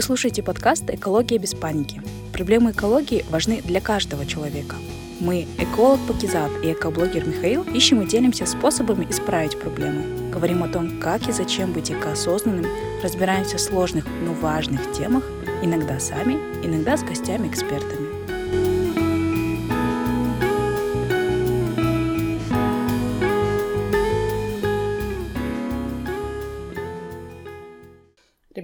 Вы слушаете подкаст «Экология без паники». Проблемы экологии важны для каждого человека. Мы, эколог Пакизат и экоблогер Михаил, ищем и делимся способами исправить проблемы. Говорим о том, как и зачем быть экоосознанным, разбираемся в сложных, но важных темах, иногда сами, иногда с гостями-экспертами.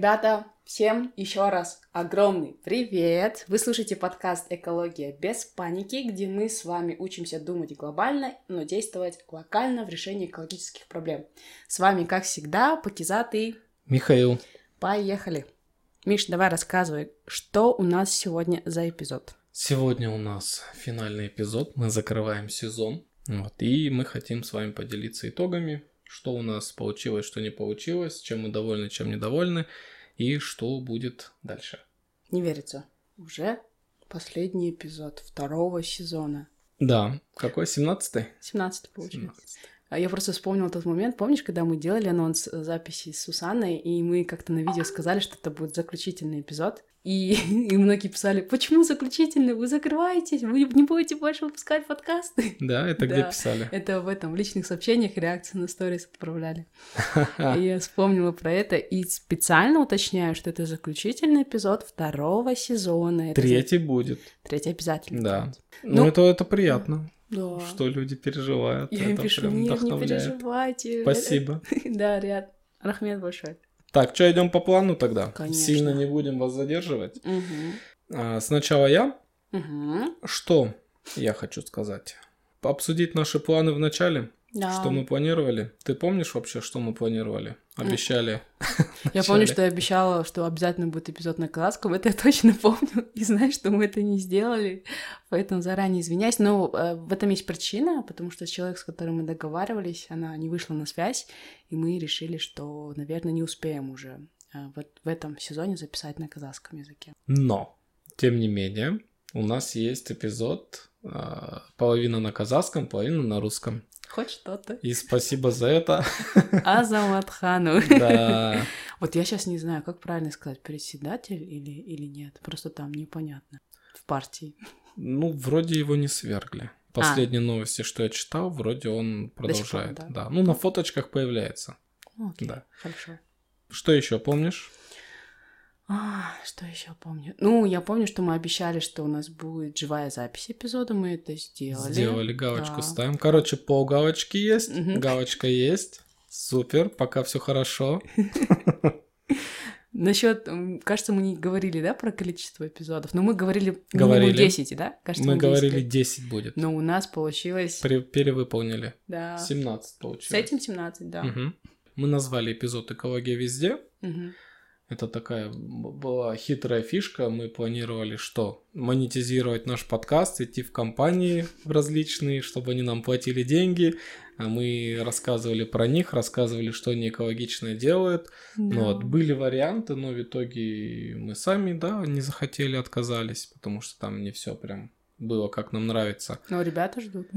Ребята, всем еще раз огромный привет! Вы слушаете подкаст «Экология без паники», где мы с вами учимся думать глобально, но действовать локально в решении экологических проблем. С вами, как всегда, Пакизат и... Михаил. Поехали! Миш, давай рассказывай, что у нас сегодня за эпизод? Сегодня у нас финальный эпизод, мы закрываем сезон, вот, и мы хотим с вами поделиться итогами что у нас получилось, что не получилось, чем мы довольны, чем недовольны, и что будет дальше. Не верится. Уже последний эпизод второго сезона. Да. Какой? 17-й? 17 получается. 17 а я просто вспомнила тот момент, помнишь, когда мы делали анонс записи с Сусанной, и мы как-то на видео сказали, что это будет заключительный эпизод. И, и многие писали, почему заключительный? Вы закрываетесь, вы не будете больше выпускать подкасты. Да, это где писали? Это в этом, в личных сообщениях реакции на сторис отправляли. И я вспомнила про это и специально уточняю, что это заключительный эпизод второго сезона. Третий будет. Третий обязательно. Да. Ну, ну это, это приятно. Да. Что люди переживают. Я им пишу, нет, не переживайте. Спасибо. Да, Ряд. Рахмет большой. Так, что, идем по плану тогда? Конечно. Сильно не будем вас задерживать. Угу. А, сначала я. Угу. Что я хочу сказать? Обсудить наши планы в начале. Да. Что мы планировали? Ты помнишь вообще, что мы планировали? Обещали. Я помню, что я обещала, что обязательно будет эпизод на казахском. Это я точно помню. И знаю, что мы это не сделали. Поэтому заранее извиняюсь. Но э, в этом есть причина, потому что человек, с которым мы договаривались, она не вышла на связь. И мы решили, что, наверное, не успеем уже э, вот в этом сезоне записать на казахском языке. Но, тем не менее, у нас есть эпизод э, половина на казахском, половина на русском. Хоть что-то. И спасибо за это. Азаматхану. Да. Вот я сейчас не знаю, как правильно сказать, председатель или, или нет. Просто там непонятно. В партии. Ну, вроде его не свергли. Последние а. новости, что я читал, вроде он продолжает. Пор, да? да. Ну, на фоточках появляется. Окей, да. хорошо. Что еще помнишь? А, что еще помню? Ну, я помню, что мы обещали, что у нас будет живая запись эпизода, мы это сделали. Сделали, галочку да. ставим. Короче, пол галочки есть, угу. галочка есть. Супер, пока все хорошо. Насчет, кажется, мы не говорили, да, про количество эпизодов, но мы говорили, говорили. 10, да? Кажется, мы, мы говорили 10 будет. Но у нас получилось... При, перевыполнили. Да. 17 получилось. С этим 17, да. Угу. Мы назвали эпизод «Экология везде». Угу. Это такая была хитрая фишка. Мы планировали что? Монетизировать наш подкаст, идти в компании различные, чтобы они нам платили деньги. А мы рассказывали про них, рассказывали, что они экологично делают. Да. Ну, вот, были варианты, но в итоге мы сами, да, не захотели, отказались, потому что там не все прям было, как нам нравится. Но ребята ждут.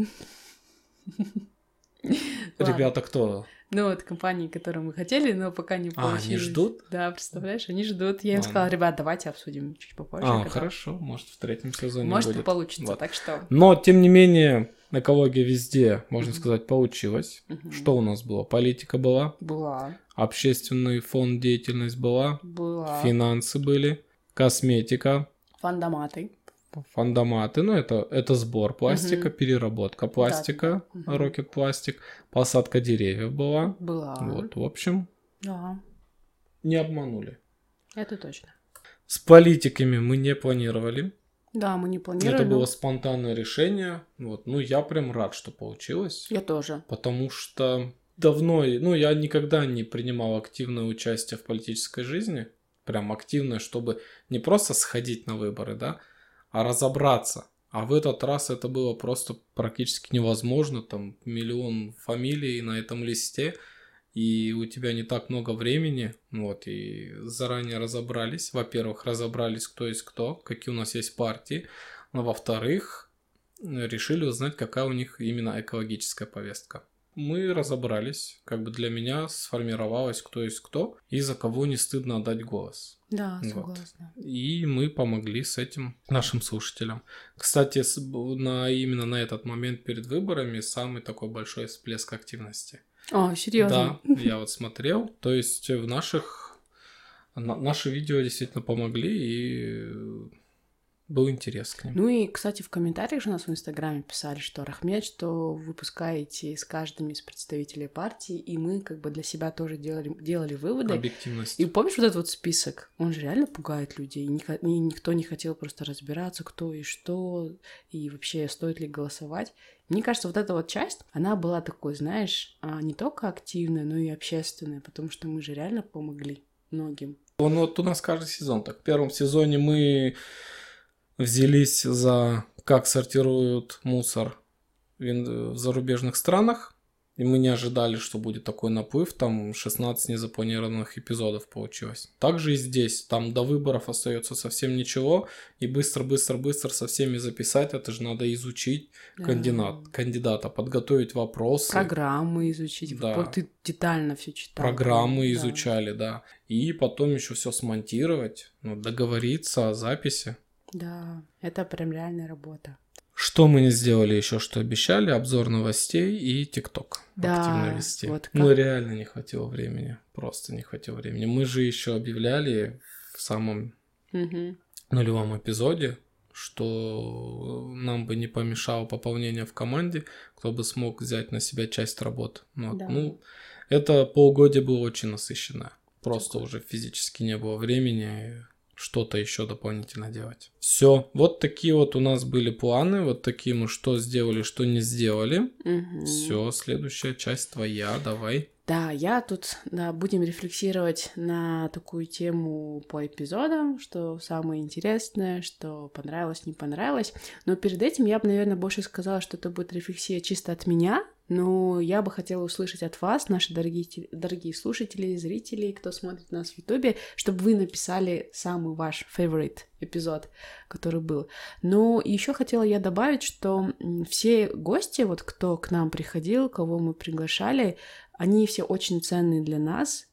Ребята кто? Ну, вот компании, которые мы хотели, но пока не получилось. А, они ждут? Да, представляешь, они ждут. Я им сказала, ребят, давайте обсудим чуть попозже. А, когда... хорошо, может, в третьем сезоне может, будет. Может, получится, вот. так что... Но, тем не менее, экология везде, можно сказать, получилась. Что у нас было? Политика была? Была. Общественный фонд деятельность была? Была. Финансы были? Косметика? Фандоматы фандоматы, ну это, это сбор пластика, угу. переработка пластика, да, рокет пластик, посадка деревьев была. Была. Вот, в общем. Да. Не обманули. Это точно. С политиками мы не планировали. Да, мы не планировали. Это было спонтанное решение. Вот, ну я прям рад, что получилось. Я тоже. Потому что давно, ну я никогда не принимал активное участие в политической жизни, прям активное, чтобы не просто сходить на выборы, да, а разобраться. А в этот раз это было просто практически невозможно. Там миллион фамилий на этом листе, и у тебя не так много времени. Вот, и заранее разобрались. Во-первых, разобрались, кто есть кто, какие у нас есть партии. Но во-вторых, решили узнать, какая у них именно экологическая повестка. мы разобрались. Как бы для меня сформировалось, кто есть кто, и за кого не стыдно отдать голос. Да, согласна. Вот. И мы помогли с этим нашим слушателям. Кстати, на, именно на этот момент перед выборами самый такой большой всплеск активности. О, серьезно? Да, я вот смотрел. То есть в наших... Наши видео действительно помогли, и был интерес к ним. Ну и, кстати, в комментариях же у нас в Инстаграме писали, что Рахмет, что выпускаете с каждым из представителей партии, и мы как бы для себя тоже делали, делали выводы. Объективность. И помнишь вот этот вот список? Он же реально пугает людей. И никто не хотел просто разбираться, кто и что, и вообще стоит ли голосовать. Мне кажется, вот эта вот часть, она была такой, знаешь, а, не только активная, но и общественная, потому что мы же реально помогли многим. Ну вот у нас каждый сезон так. В первом сезоне мы взялись за как сортируют мусор в зарубежных странах. И мы не ожидали, что будет такой наплыв. Там 16 незапланированных эпизодов получилось. Также и здесь. Там до выборов остается совсем ничего. И быстро-быстро-быстро со всеми записать. Это же надо изучить да. кандидат, кандидата, подготовить вопросы. Программы изучить. Да. Ты детально все читал. Программы да. изучали, да. И потом еще все смонтировать. Ну, договориться о записи. Да, это прям реальная работа. Что мы не сделали еще, что обещали? Обзор новостей и ТикТок. Да, активно вести. Вот как... Ну, реально не хватило времени. Просто не хватило времени. Мы же еще объявляли в самом угу. нулевом эпизоде, что нам бы не помешало пополнение в команде, кто бы смог взять на себя часть работы. Ну, да. ну это полгодия было очень насыщенное. Просто уже физически не было времени что-то еще дополнительно делать. Все, вот такие вот у нас были планы, вот такие мы что сделали, что не сделали. Угу. Все, следующая часть твоя, давай. Да, я тут да, будем рефлексировать на такую тему по эпизодам, что самое интересное, что понравилось, не понравилось. Но перед этим я бы, наверное, больше сказала, что это будет рефлексия чисто от меня, но я бы хотела услышать от вас, наши дорогие, дорогие слушатели, зрители, кто смотрит нас в Ютубе, чтобы вы написали самый ваш favorite эпизод, который был. Но еще хотела я добавить, что все гости, вот кто к нам приходил, кого мы приглашали, они все очень ценные для нас,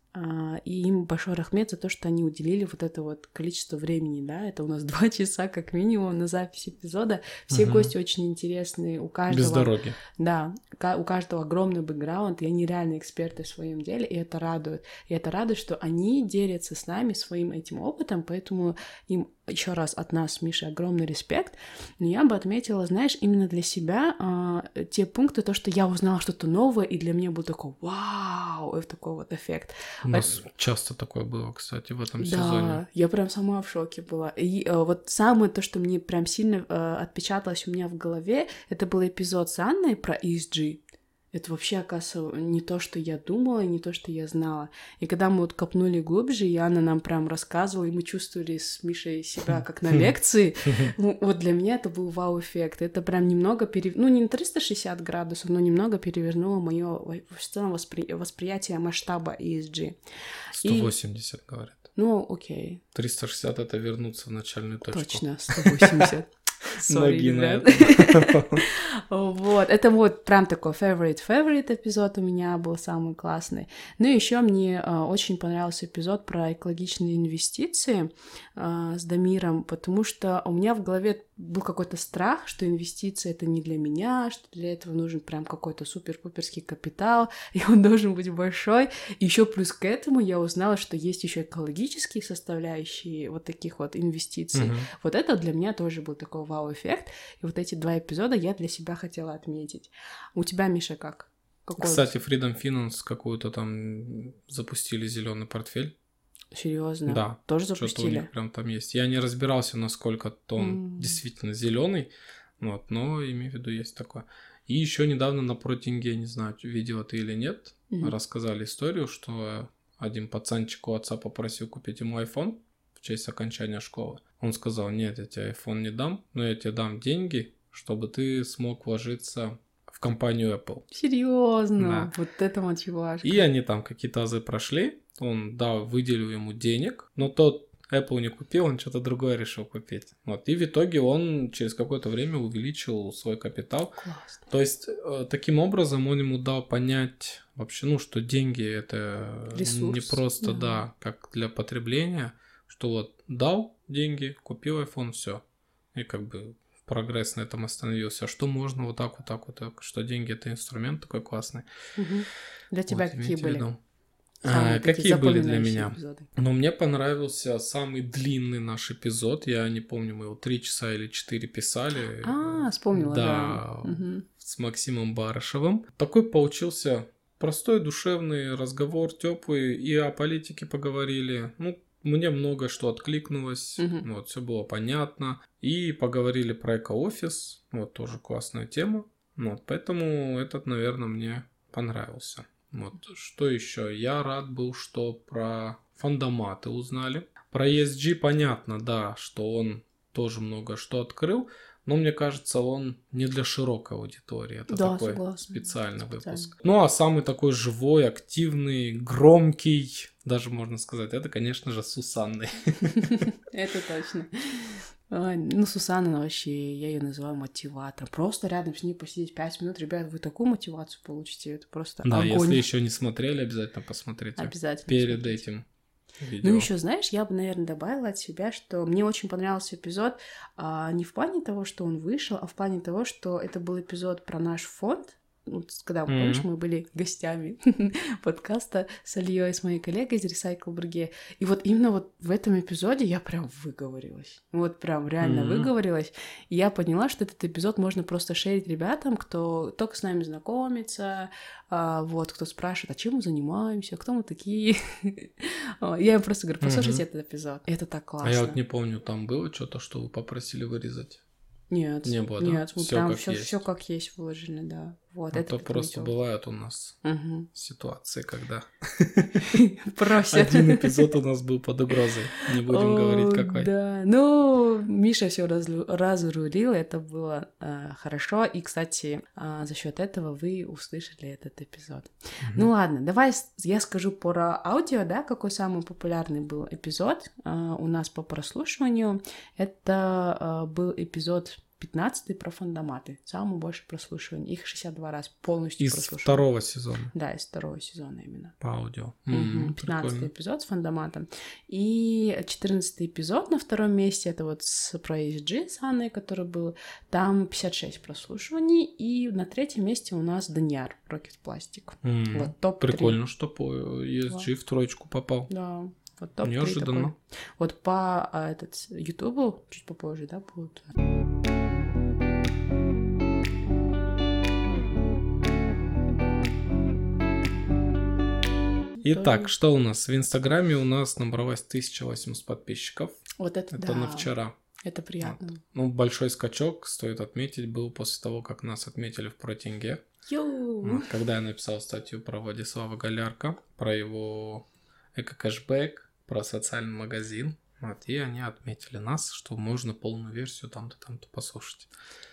и им большой рахмет за то, что они уделили вот это вот количество времени, да, это у нас два часа как минимум на запись эпизода. Все угу. гости очень интересные, у каждого... Без дороги. Да, у каждого огромный бэкграунд, и они реально эксперты в своем деле, и это радует. И это радует, что они делятся с нами своим этим опытом, поэтому им еще раз от нас, Миша, огромный респект. Но я бы отметила, знаешь, именно для себя э, те пункты, то, что я узнала что-то новое, и для меня был такой вау, и такой вот эффект. У нас а... часто такое было, кстати, в этом да, сезоне. Да, я прям сама в шоке была. И э, вот самое то, что мне прям сильно э, отпечаталось у меня в голове, это был эпизод с Анной про ESG. Это вообще, оказывается, не то, что я думала, не то, что я знала. И когда мы вот копнули глубже, и Анна нам прям рассказывала, и мы чувствовали с Мишей себя как на лекции, ну, вот для меня это был вау-эффект. Это прям немного, пере... ну, не на 360 градусов, но немного перевернуло мое в целом воспри... восприятие масштаба ESG. 180, и... говорят. Ну, окей. 360 — это вернуться в начальную точку. Точно, 180. Ноги на Вот, это вот прям такой favorite favorite эпизод у меня был самый классный. Ну и еще мне э, очень понравился эпизод про экологичные инвестиции э, с Дамиром, потому что у меня в голове был какой-то страх, что инвестиции это не для меня, что для этого нужен прям какой-то супер-пуперский капитал, и он должен быть большой. Еще плюс к этому я узнала, что есть еще экологические составляющие вот таких вот инвестиций. Mm-hmm. Вот это для меня тоже был такой вау-эффект. И вот эти два эпизода я для себя хотела отметить. У тебя, Миша, как? Какой? Кстати, Freedom Finance какую-то там запустили зеленый портфель. Серьезно? Да. Тоже запустили? Что-то у них прям там есть. Я не разбирался, насколько он mm. действительно зеленый, вот, но имею в виду есть такое. И еще недавно на протинге, не знаю, видела ты или нет, mm-hmm. рассказали историю, что один пацанчик у отца попросил купить ему iPhone честь окончания школы. Он сказал, нет, я тебе iPhone не дам, но я тебе дам деньги, чтобы ты смог вложиться в компанию Apple. Серьезно? Да. Вот это мотивашка. И они там какие-то азы прошли, он, да, выделил ему денег, но тот Apple не купил, он что-то другое решил купить. Вот. И в итоге он через какое-то время увеличил свой капитал. Классно. То есть, э, таким образом он ему дал понять вообще, ну, что деньги это Ресурс, не просто, да. да. как для потребления, что вот дал деньги, купил iPhone, все. И как бы прогресс на этом остановился. А Что можно вот так, вот так, вот так, что деньги это инструмент такой классный. Мгм. Для тебя Вот, какие были? виду. самые А, какие были для меня? эпизоды? Но мне понравился самый длинный наш эпизод. Я не помню, мы его три часа или четыре писали. А, вспомнила, да. Да. С Максимом Барышевым. Такой получился простой, душевный разговор, теплый. И о политике поговорили. Ну, мне много что откликнулось. Мгм. Вот, все было понятно. И поговорили про эко-офис. Вот, тоже классная тема. Вот, поэтому этот, наверное, мне понравился. Вот, что еще? Я рад был, что про фандоматы узнали. Про ESG понятно, да, что он тоже много что открыл, но мне кажется, он не для широкой аудитории. Это Да, такой согласна. специальный выпуск. Ну, а самый такой живой, активный, громкий, даже можно сказать, это, конечно же, Сусанной. Это точно. Ну, Сусанна она вообще, я ее называю мотиватором. Просто рядом с ней посидеть 5 минут, ребят, вы такую мотивацию получите, это просто Да, огонь. если еще не смотрели, обязательно посмотрите. Обязательно. Перед смотрите. этим видео. Ну, еще, знаешь, я бы, наверное, добавила от себя, что мне очень понравился эпизод а, не в плане того, что он вышел, а в плане того, что это был эпизод про наш фонд. Ну, когда, Мгм. помнишь, мы были гостями подкаста с Ильей, с моей коллегой из Recycle Бурге. И вот именно вот в этом эпизоде я прям выговорилась. Вот прям реально Мгм. выговорилась. И я поняла, что этот эпизод можно просто шерить ребятам, кто только с нами знакомится, а, вот, кто спрашивает, а чем мы занимаемся, кто мы такие. Я им просто говорю, послушайте Мгм. этот эпизод. Это так классно. А я вот не помню, там было что-то, что вы попросили вырезать. Нет, Не было, да? нет, мы Всё прям все как есть выложили, да. Вот, А это то просто заметила. бывают у нас Мгм. ситуации, когда Просят. один эпизод у нас был под угрозой. Не будем говорить какой. Да, ну, Миша все разрулил, это было э, хорошо. И, кстати, а, за счет этого вы услышали этот эпизод. Ну ладно, давай я скажу про аудио, да, какой самый популярный был эпизод а, у нас по прослушиванию. Это а, был эпизод 15 про фандоматы. Самый большой прослушивание. Их 62 раз полностью Из второго сезона Да, из второго сезона именно. по аудио. М, 15 прикольно. эпизод с фандоматом. И 14 эпизод на втором месте, это вот с, про ESG с Анной, который был. Там 56 прослушиваний. И на третьем месте у нас Даньяр, Rocket Plastic. М, Вот топ-3. Прикольно, что по ESG в троечку попал. Да, вот топ Неожиданно. такой. Вот по а, этот Ютубу чуть попозже, да, будут. Итак, что у нас? В Инстаграме у нас набралось 1800 подписчиков. Вот это, Это да. на вчера. Это приятно. Ну, большой скачок, стоит отметить, был после того, как нас отметили в протинге. Йоу! Вот, Когда я написал статью про Владислава Голярка, про его эко-кэшбэк, про социальный магазин. Вот, и они отметили нас, что можно полную версию там-то, там-то послушать.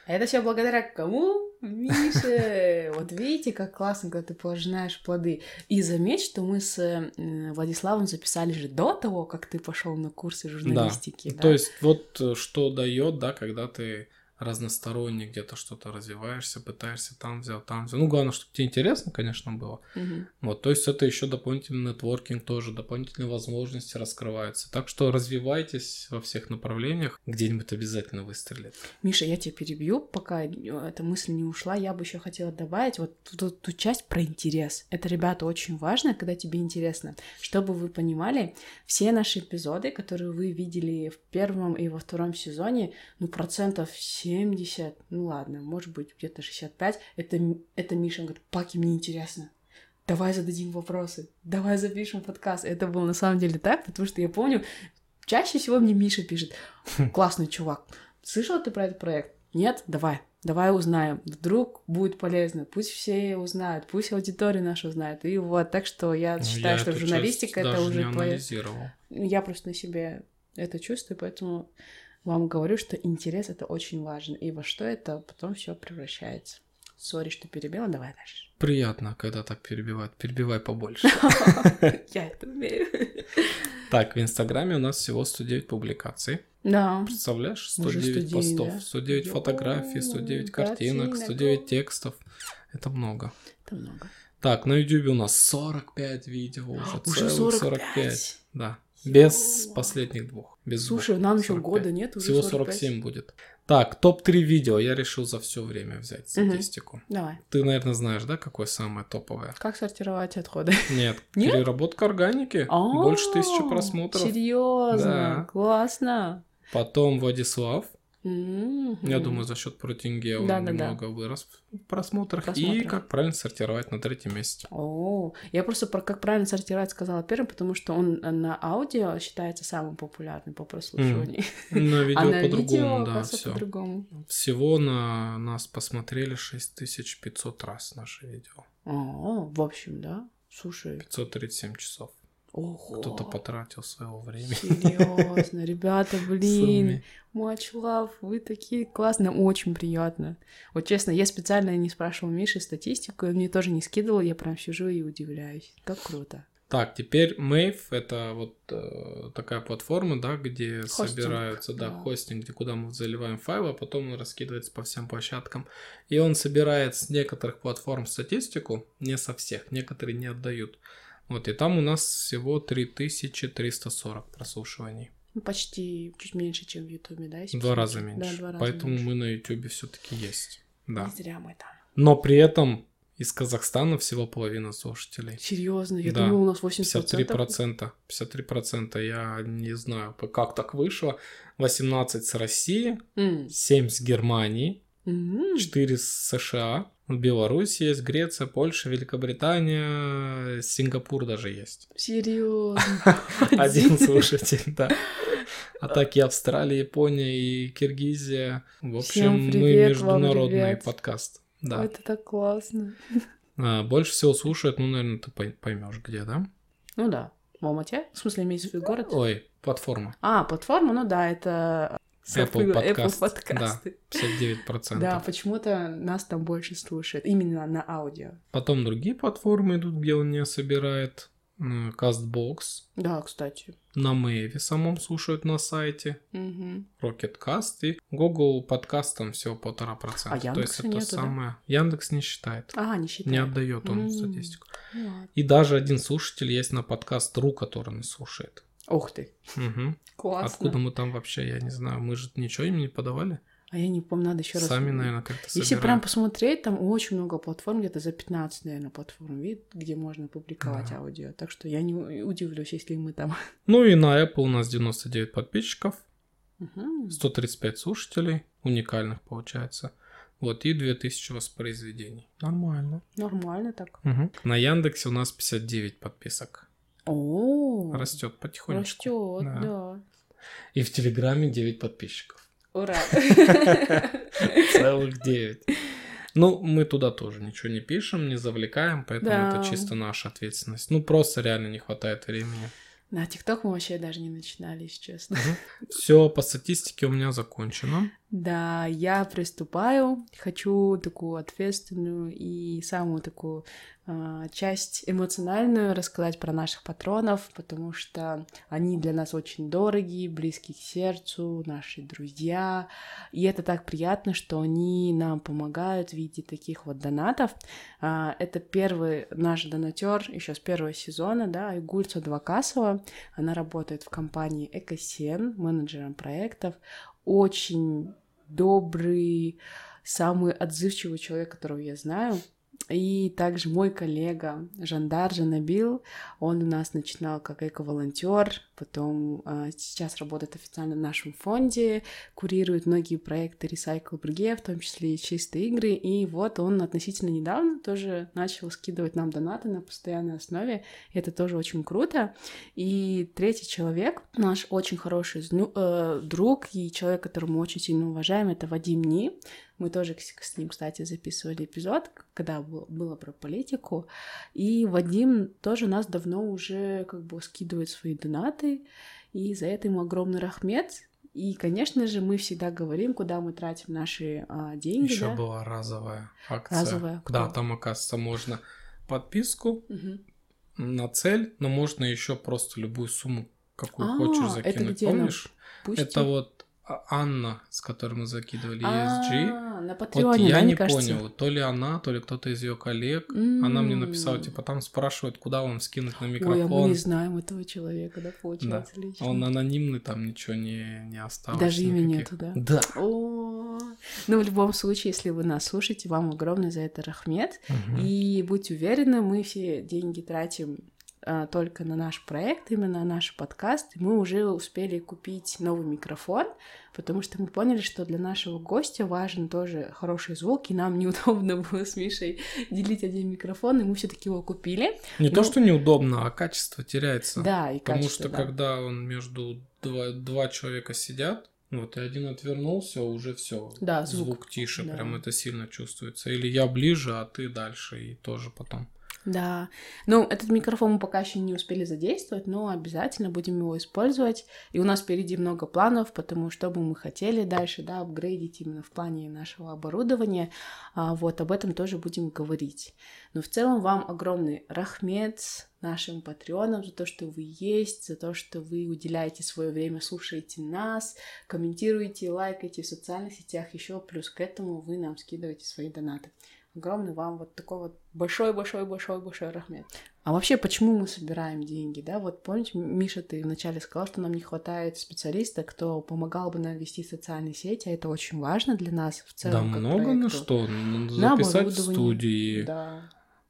А это все благодаря кому? Мише! Вот видите, как классно, когда ты пожинаешь плоды. И заметь, что мы с э, Владиславом записали же до того, как ты пошел на курсы журналистики. Да. То есть вот э, что дает, да, когда ты разносторонне где-то что-то развиваешься, пытаешься там взял, там взял. Ну, главное, чтобы тебе интересно, конечно, было. Мгм. Вот, то есть это еще дополнительный нетворкинг тоже, дополнительные возможности раскрываются. Так что развивайтесь во всех направлениях, где-нибудь обязательно выстрелит. Миша, я тебя перебью, пока э, эта мысль не ушла. Я бы еще хотела добавить вот ту, ту часть про интерес. Это, ребята, очень важно, когда тебе интересно. Чтобы вы понимали, все наши эпизоды, которые вы видели в первом и во втором сезоне, ну, процентов 70, ну ладно, может быть, где-то 65, это, это Миша он говорит, Паки, мне интересно. Давай зададим вопросы, давай запишем подкаст. Это было на самом деле так, потому что я помню, чаще всего мне Миша пишет, классный чувак, слышал ты про этот проект? Нет? Давай. Давай узнаем. Вдруг будет полезно. Пусть все узнают, пусть аудитория наша узнает. И вот, так что я Ну, считаю, я что журналистика это уже не твоя... Я просто на себе это чувствую, поэтому вам говорю, что интерес это очень важно. И во что это потом все превращается. Сори, что перебила, давай дальше. Приятно, когда так перебивают. Перебивай побольше. Я это умею. Так, в Инстаграме у нас всего 109 публикаций. Да. Представляешь? Уже 109 109, постов, да? 109 фотографий, 109 картинок, картинок. 109 текстов. Это много. Это много. Так, на YouTube у нас 45 видео уже. Уже целых 45. Да. Без последних двух. Без Слушай, двух. нам еще 45. года нет, уже Всего 45. 47 будет. Так, топ-3 видео я решил за все время взять статистику. Давай. Ты, наверное, знаешь, да, какое самое топовое? Как сортировать отходы? Нет, Нет? переработка органики. Больше тысячи просмотров. Серьезно? Классно. Потом Владислав. М, Я думаю, за счет Протинге он Да-да-да. немного вырос в просмотрах. И Просмотрах. как правильно сортировать на третьем месте. О, я просто про как правильно сортировать сказала первым, потому что он на аудио считается самым популярным по прослушиванию. На видео А на видео, по-другому, да, все. по-другому. Всего на нас посмотрели 6500 раз наше видео. О, в общем, да? Слушай, 537 часов. Ого. Кто-то потратил своего времени. Серьезно, ребята, блин. Much love, вы такие классные, очень приятно. Вот честно, я специально не спрашивала Миши статистику, и он мне тоже не скидывал, я прям сижу и удивляюсь. Как круто. Так, теперь Mave это вот э, такая платформа, да, где Хостинг, собираются, да, да. хостинг, где куда мы заливаем файлы, а потом он раскидывается по всем площадкам. И он собирает с некоторых платформ статистику, не со всех, некоторые не отдают. Вот, и там у нас всего 3340 прослушиваний. Ну, почти чуть меньше, чем в Ютубе, да? если два раза меньше. Да, два раза Поэтому меньше. мы на Ютубе все-таки есть. Да. Не зря мы там. Но при этом из Казахстана всего половина слушателей. Серьезно, я Да, думала, у нас 80%. 53%. 53%. Я не знаю, как так вышло. 18 с России, М. 7 с Германии, М. 4 с США. Беларусь есть, Греция, Польша, Великобритания, Сингапур даже есть. Серьезно. Один слушатель, да. А так и Австралия, Япония и Киргизия. В общем, мы международный подкаст. Да. Это так классно. А, больше всего слушают, ну, наверное, ты поймешь, где, да? Ну да. В Алмате? В смысле, имеется в виду город? Ой, платформа. А, платформа, ну да, это Apple Apple подкаст, подкасты. 59%. Да, почему-то нас там больше слушают, именно на аудио. Потом другие платформы идут, где он не собирает. М, Castbox. Да, кстати. На Мэйве самом слушают на сайте. Мгм. Rocketcast и Google подкаст там всего полтора процента. А То есть Яндекса это нету, да? самое. Яндекс не считает. А, не считаю. Не отдает он М. статистику. Ладно. И даже один слушатель есть на подкаст Ру, который нас слушает. Ух ты, Мгм. классно. Откуда мы там вообще, я не знаю. Мы же ничего им не подавали. А я не помню, надо еще раз. Сами, наверное, как-то Если собираем. прям посмотреть, там очень много платформ, где-то за 15, наверное, платформ, вид, где можно публиковать Ага. аудио. Так что я не удивлюсь, если мы там. Ну и на Apple у нас 99 подписчиков, Мгм. 135 слушателей, уникальных получается. Вот, и 2000 воспроизведений. Нормально. Нормально так. Мгм. На Яндексе у нас 59 подписок. О, Растет потихонечку. растет, Да. да. И в Телеграме 9 подписчиков. Ура! Целых 9. Ну, мы туда тоже ничего не пишем, не завлекаем, поэтому Да. это чисто наша ответственность. Ну, просто реально не хватает времени. На ТикТок мы вообще даже не начинали, если честно. Все по статистике у меня закончено. Да, я приступаю. Хочу такую ответственную и самую такую а, часть эмоциональную рассказать про наших патронов, потому что они для нас очень дороги, близки к сердцу, наши друзья. И это так приятно, что они нам помогают в виде таких вот донатов. А, это первый наш донатер еще с первого сезона, да, Айгуль Садвакасова. Она работает в компании Экосен, менеджером проектов. Очень добрый, самый отзывчивый человек, которого я знаю. И также мой коллега Жандар Жанабил, он у нас начинал как эко-волонтер, потом а, сейчас работает официально в нашем фонде, курирует многие проекты Recycle Brigade, в том числе и чистые игры, и вот он относительно недавно тоже начал скидывать нам донаты на постоянной основе, и это тоже очень круто. И третий человек, наш очень хороший э, друг и человек, которого мы очень сильно уважаем, это Вадим Ни. Мы тоже с ним, кстати, записывали эпизод, когда был- было про политику. И Вадим тоже нас давно уже как бы скидывает свои донаты. И за это ему огромный рахмет. И, конечно же, мы всегда говорим, куда мы тратим наши а, деньги. Еще да? была разовая акция. Разовая. Да, Кто? там, оказывается, можно подписку Мгм. на цель, но можно еще просто любую сумму, какую А, хочешь это закинуть. где нам Помнишь? Пусть Это вот Анна, с которой мы закидывали ESG. А, на Вот Патреоне, я да, не кажется? понял, то ли она, то ли кто-то из ее коллег. Она мне написала, типа, там спрашивают, куда вам скинуть на Ой, а мы микрофон. не знаем этого человека, да, получается, лично. Он анонимный, там ничего не, не осталось. Даже имя никаких. нету, да? Да. Ну, в любом случае, если вы нас слушаете, вам огромное за это рахмет. И будьте уверены, мы все деньги тратим а, только на наш проект, именно на наш подкаст. И мы уже успели купить новый микрофон, потому что мы поняли, что для нашего гостя важен тоже хороший звук, и нам неудобно было с Мишей делить один микрофон, и мы все таки его купили. Не Ну- то, что неудобно, а качество теряется. Да, и Потому качество, что да. когда он между два, два человека сидят, вот и один отвернулся, уже все. Да, звук. тише, Да. прям это сильно чувствуется. Или я ближе, а ты дальше, и тоже потом. Да. Ну, этот микрофон мы пока еще не успели задействовать, но обязательно будем его использовать. И у нас впереди много планов, потому что бы мы хотели дальше, да, апгрейдить именно в плане нашего оборудования. А, вот об этом тоже будем говорить. Но в целом вам огромный рахмет нашим патреонам за то, что вы есть, за то, что вы уделяете свое время, слушаете нас, комментируете, лайкаете в социальных сетях. Еще плюс к этому вы нам скидываете свои донаты. Огромный вам вот такой вот большой-большой-большой-большой рахмет. А вообще, почему мы собираем деньги, да? Вот помните, Миша, ты вначале сказал, что нам не хватает специалиста, кто помогал бы нам вести социальные сети, а это очень важно для нас в целом. да как много на проекту. что. Ну, На Записать в студии, Да.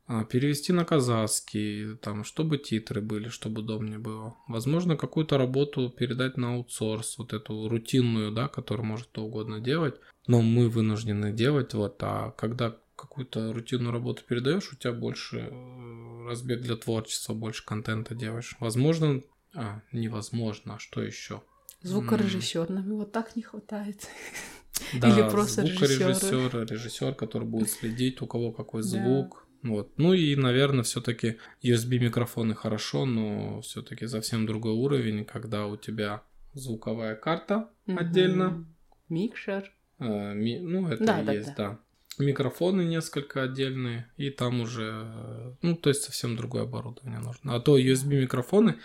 а, перевести на казахский, там, чтобы титры были, чтобы удобнее было. Возможно, какую-то работу передать на аутсорс, вот эту рутинную, да, которую может кто угодно делать, но мы вынуждены делать, вот, а когда какую-то рутинную работу передаешь, у тебя больше э, разбег для творчества, больше контента делаешь. Возможно, а, невозможно, а что еще? Звукорежиссер, нам его так не хватает. Да, Или просто звукорежиссер, режиссер, который будет следить, у кого какой Да. звук. Вот. Ну и, наверное, все-таки USB микрофоны хорошо, но все-таки совсем другой уровень, когда у тебя звуковая карта отдельно. Микшер. э, ми- ну, это Да, и да, есть, да. Микрофоны несколько отдельные, и там уже, э, ну, то есть совсем другое оборудование нужно. А то USB микрофоны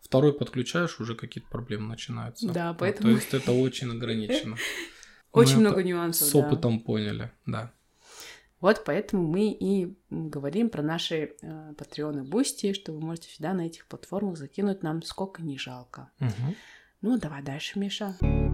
второй подключаешь, уже какие-то проблемы начинаются. Да, Вот, поэтому- то есть это очень ограничено. Очень Мы много нюансов. С да. опытом поняли, да. Вот поэтому мы и говорим про наши э, Patreon и Boosty, что вы можете всегда на этих платформах закинуть нам сколько не жалко. Ну, давай дальше, Миша. Ну,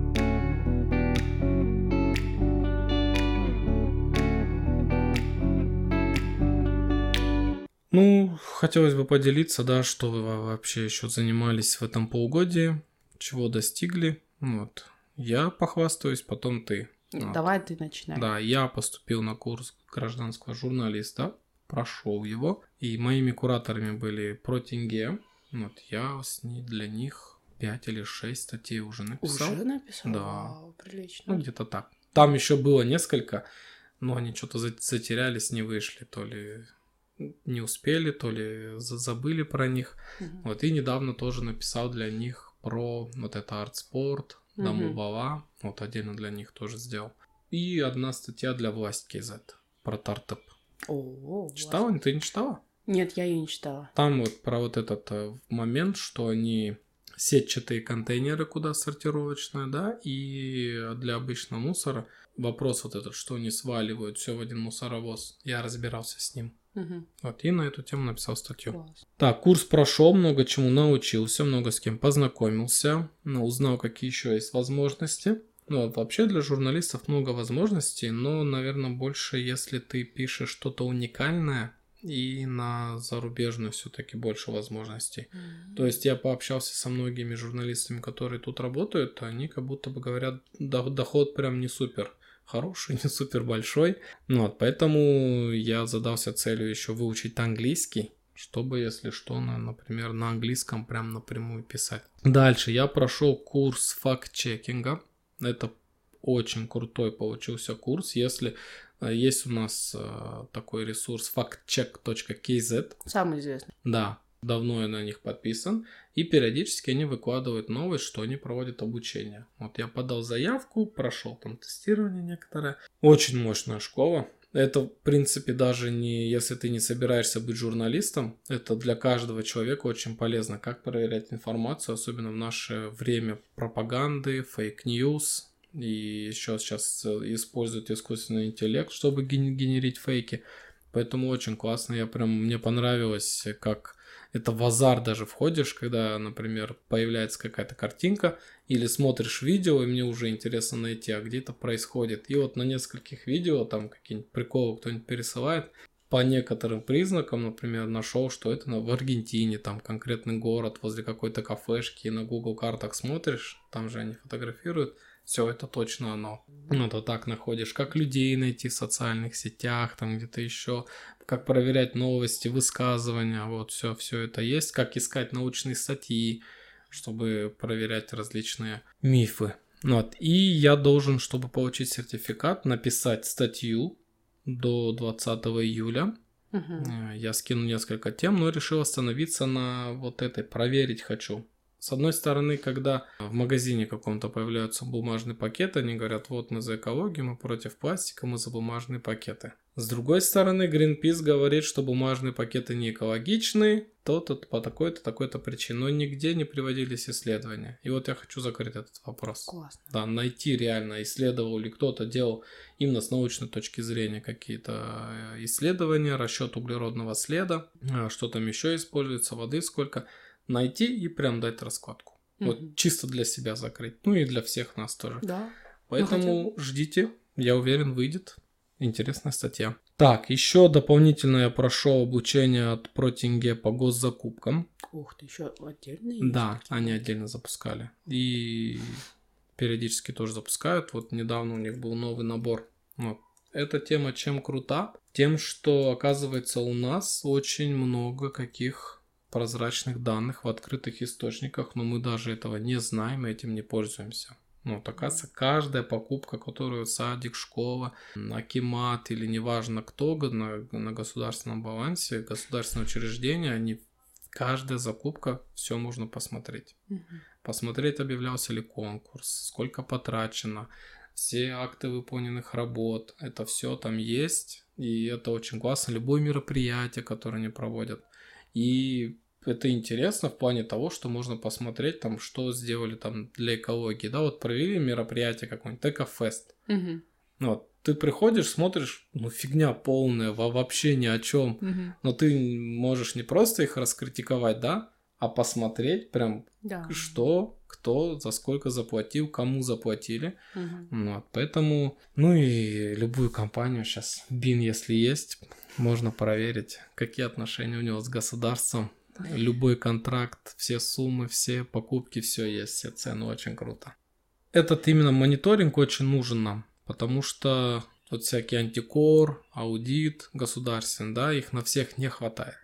хотелось бы поделиться, да, что вы во- вообще еще занимались в этом полугодии, чего достигли. Вот. Я похвастаюсь, потом ты. Вот. Давай ты начинай. Да, я поступил на курс гражданского журналиста, прошел его, и моими кураторами были про тенге. Вот я с ней для них 5 или 6 статей уже написал. Уже написал? Да. Вау, прилично. Ну, где-то так. Там еще было несколько, но они что-то за- затерялись, не вышли, то ли не успели, то ли за- забыли про них. Мгм. Вот и недавно тоже написал для них про вот это артспорт, Мгм. Дамубава, вот отдельно для них тоже сделал. И одна статья для власть KZ про стартап. О, Читала? Ты не читала? Нет, я ее не читала. Там вот про вот этот э, момент, что они сетчатые контейнеры, куда сортировочные, да, и для обычного мусора вопрос вот этот, что они сваливают все в один мусоровоз. Я разбирался с ним. Мгм. Вот, и на эту тему написал статью. Класс. Так, курс прошел, много чему научился, много с кем познакомился, ну, узнал, какие еще есть возможности. Ну, вообще для журналистов много возможностей, но, наверное, больше, если ты пишешь что-то уникальное, и на зарубежную все-таки больше возможностей. То есть я пообщался со многими журналистами, которые тут работают, они как будто бы говорят, «Да- доход прям не супер хороший, не супер большой. Ну вот, поэтому я задался целью еще выучить английский, чтобы, если что, на, например, на английском прям напрямую писать. Дальше я прошел курс факт-чекинга. Это очень крутой получился курс. Если э, есть у нас э, такой ресурс factcheck.kz, Самый известный. да. Давно я на них подписан, и периодически они выкладывают новость, что они проводят обучение. Вот я подал заявку, прошел там тестирование некоторое. Очень мощная школа. Это, в принципе, даже не, если ты не собираешься быть журналистом, это для каждого человека очень полезно, как проверять информацию, особенно в наше время пропаганды, fake news, и еще сейчас используют искусственный интеллект, чтобы генерить фейки. Поэтому очень классно, я прям, мне понравилось, как это в азар даже входишь, когда, например, появляется какая-то картинка, или смотришь видео, и мне уже интересно найти, а где это происходит. И вот на нескольких видео, там какие-нибудь приколы кто-нибудь пересылает, по некоторым признакам, например, нашел, что это в Аргентине, там конкретный город, возле какой-то кафешки, и на Google картах смотришь, там же они фотографируют, все, это точно оно. Ну, то так находишь, как людей найти в социальных сетях, там где-то еще, как проверять новости, высказывания, вот все, все это есть, как искать научные статьи, чтобы проверять различные мифы. Вот. И я должен, чтобы получить сертификат, написать статью до 20 июля. Угу. Я скину несколько тем, но решил остановиться на вот этой, проверить хочу. С одной стороны, когда в магазине каком-то появляются бумажные пакеты, они говорят, вот мы за экологию, мы против пластика, мы за бумажные пакеты. С другой стороны, Greenpeace говорит, что бумажные пакеты не экологичны, то-то по такой-то, такой-то причине. Но нигде не приводились исследования. И вот я хочу закрыть этот вопрос. Классно. Да, найти реально, исследовал ли кто-то, делал именно с научной точки зрения какие-то э, исследования, расчет углеродного следа, а, что там еще используется, воды сколько – найти и прям дать раскладку. mm Вот чисто для себя закрыть. Ну и для всех нас тоже. Да. Поэтому ну, ждите, я уверен, выйдет. Интересная статья. Так, еще дополнительно я прошел обучение от Протинге по госзакупкам. Ух ты, еще отдельно? Да, они отдельно запускали. И периодически тоже запускают. Вот недавно у них был новый набор. Вот. Эта тема чем крута? Тем, что оказывается у нас очень много каких прозрачных данных в открытых источниках, но мы даже этого не знаем и этим не пользуемся. Ну, вот, оказывается, каждая покупка, которую садик, школа, акимат или неважно кто на, на государственном балансе, государственное учреждение, они каждая закупка, все можно посмотреть. Угу. Посмотреть, объявлялся ли конкурс, сколько потрачено, все акты выполненных работ, это все там есть, и это очень классно. Любое мероприятие, которое они проводят. И это интересно в плане того, что можно посмотреть там, что сделали там для экологии. Да, вот провели мероприятие какое-нибудь, Экофест. Угу. Вот, ты приходишь, смотришь, ну фигня полная, вообще ни о чем. Угу. Но ты можешь не просто их раскритиковать, да, а посмотреть прям, да. что, кто, за сколько заплатил, кому заплатили. Угу. Вот, поэтому, ну и любую компанию сейчас, БИН, если есть, можно проверить, какие отношения у него с государством Любой контракт, все суммы, все покупки, все есть, все цены, очень круто. Этот именно мониторинг очень нужен нам, потому что вот всякий антикор, аудит государственный, да, их на всех не хватает.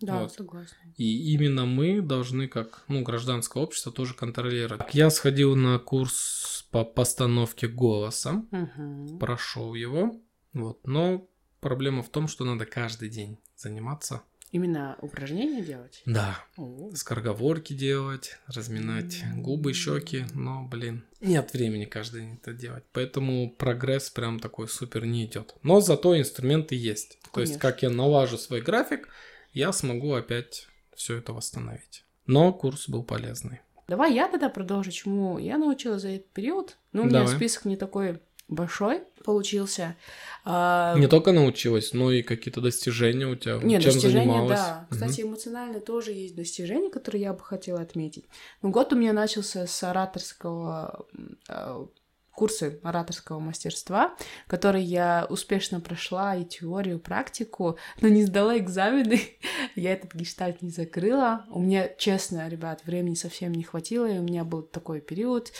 Да, вот. согласна. И именно мы должны, как ну, гражданское общество, тоже контролировать. Я сходил на курс по постановке голоса, угу. прошел его, вот, но проблема в том, что надо каждый день заниматься Именно упражнения делать? Да. О. Скороговорки делать, разминать mm-hmm. губы, щеки, но, блин, нет времени каждый день это делать. Поэтому прогресс прям такой супер не идет. Но зато инструменты есть. Конечно. То есть, как я налажу свой график, я смогу опять все это восстановить. Но курс был полезный. Давай я тогда продолжу, чему я научилась за этот период. Ну, у меня Давай. список не такой большой получился. А... Не только научилась, но и какие-то достижения у тебя. Нет, Чем достижения, занималась? да. Кстати, эмоционально тоже есть достижения, которые я бы хотела отметить. Ну, год у меня начался с ораторского э, курсы ораторского мастерства, которые я успешно прошла и теорию, и практику, но не сдала экзамены. я этот гештальт не закрыла. У меня, честно, ребят, времени совсем не хватило, и у меня был такой период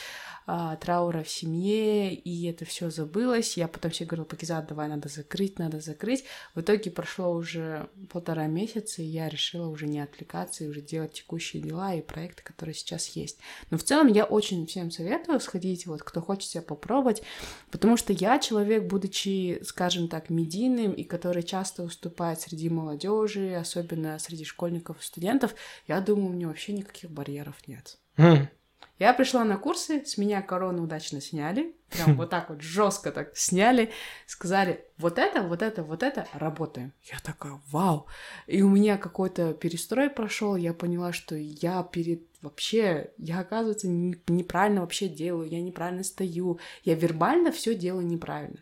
а, траура в семье, и это все забылось. Я потом все говорила, Пакизат, давай, надо закрыть, надо закрыть. В итоге прошло уже полтора месяца, и я решила уже не отвлекаться и уже делать текущие дела и проекты, которые сейчас есть. Но в целом я очень всем советую сходить, вот кто хочет себя попробовать, потому что я человек, будучи, скажем так, медийным и который часто уступает среди молодежи, особенно среди школьников и студентов, я думаю, у меня вообще никаких барьеров нет. Хм. Я пришла на курсы, с меня корону удачно сняли, прям вот так вот жестко так сняли, сказали, вот это, вот это, вот это, работаем. Я такая, вау. И у меня какой-то перестрой прошел, я поняла, что я перед вообще, я, оказывается, неправильно вообще делаю, я неправильно стою, я вербально все делаю неправильно.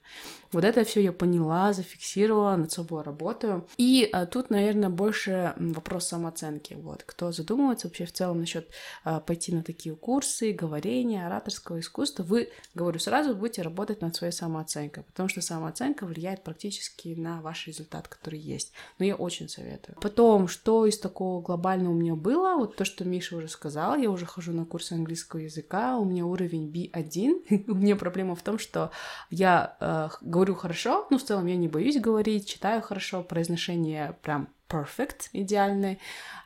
Вот это все я поняла, зафиксировала, над собой работаю. И а, тут, наверное, больше вопрос самооценки. Вот, кто задумывается вообще в целом насчет а, пойти на такие курсы, говорения, ораторского искусства, вы, говорю сразу, будете работать над своей самооценкой, потому что самооценка влияет практически на ваш результат, который есть. Но я очень советую. Потом, что из такого глобального у меня было, вот то, что Миша уже сказал, я уже хожу на курсы английского языка, у меня уровень B1, у меня проблема в том, что я э, говорю хорошо, ну, в целом я не боюсь говорить, читаю хорошо, произношение прям perfect, идеальный,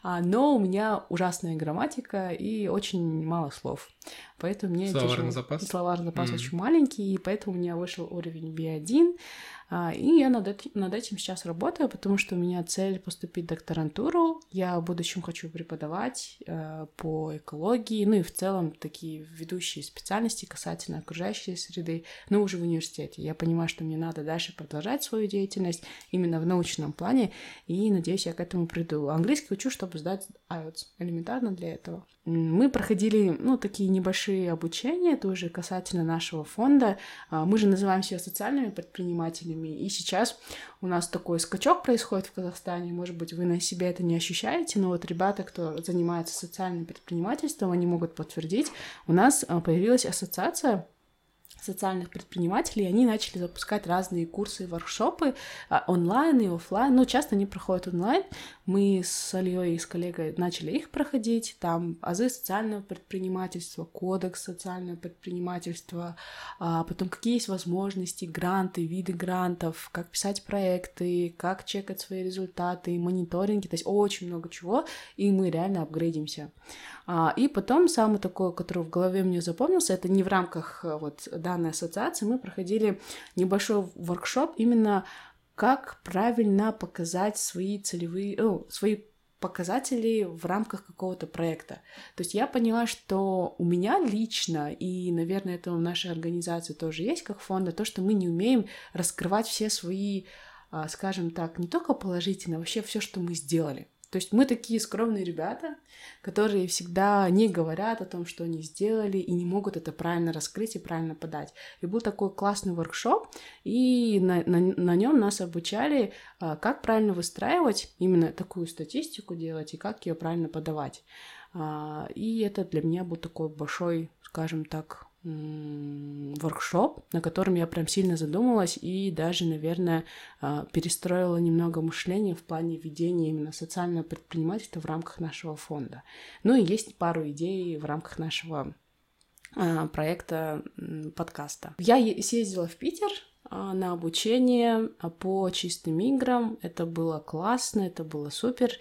а, но у меня ужасная грамматика и очень мало слов. Поэтому мне словарный тяжело... запас, словарный запас mm-hmm. очень маленький, и поэтому у меня вышел уровень B1, а, и я над, этим, над этим сейчас работаю, потому что у меня цель поступить в докторантуру. Я в будущем хочу преподавать э, по экологии, ну и в целом такие ведущие специальности касательно окружающей среды, но уже в университете. Я понимаю, что мне надо дальше продолжать свою деятельность именно в научном плане, и надеюсь, я к этому приду. Английский учу, чтобы сдать IELTS, элементарно для этого. Мы проходили, ну, такие небольшие обучения, тоже касательно нашего фонда. А, мы же называем себя социальными предпринимателями, и сейчас у нас такой скачок происходит в Казахстане. Может быть, вы на себе это не ощущаете, но вот ребята, кто занимается социальным предпринимательством, они могут подтвердить. У нас а, появилась ассоциация социальных предпринимателей, они начали запускать разные курсы и воркшопы а, онлайн и офлайн. Ну, часто они проходят онлайн. Мы с Альей и с коллегой начали их проходить. Там азы социального предпринимательства, кодекс социального предпринимательства, а потом какие есть возможности, гранты, виды грантов, как писать проекты, как чекать свои результаты, мониторинги. То есть очень много чего, и мы реально апгрейдимся. А, и потом самый такой, который в голове мне запомнился, это не в рамках э, вот данной ассоциации, мы проходили небольшой воркшоп именно как правильно показать свои целевые, ну, свои показатели в рамках какого-то проекта. То есть я поняла, что у меня лично, и, наверное, это в нашей организации тоже есть, как фонда, то, что мы не умеем раскрывать все свои, а, скажем так, не только положительно, а вообще все, что мы сделали. То есть мы такие скромные ребята, которые всегда не говорят о том, что они сделали, и не могут это правильно раскрыть и правильно подать. И был такой классный воркшоп, и на, на, на нем нас обучали, а, как правильно выстраивать именно такую статистику делать и как ее правильно подавать. А, и это для меня был такой большой, скажем так, воркшоп, на котором я прям сильно задумалась и даже, наверное, а, перестроила немного мышление в плане ведения именно социального предпринимательства в рамках нашего фонда. Ну и есть пару идей в рамках нашего а, проекта подкаста. Я съездила в Питер а, на обучение по чистым играм. Это было классно, это было супер.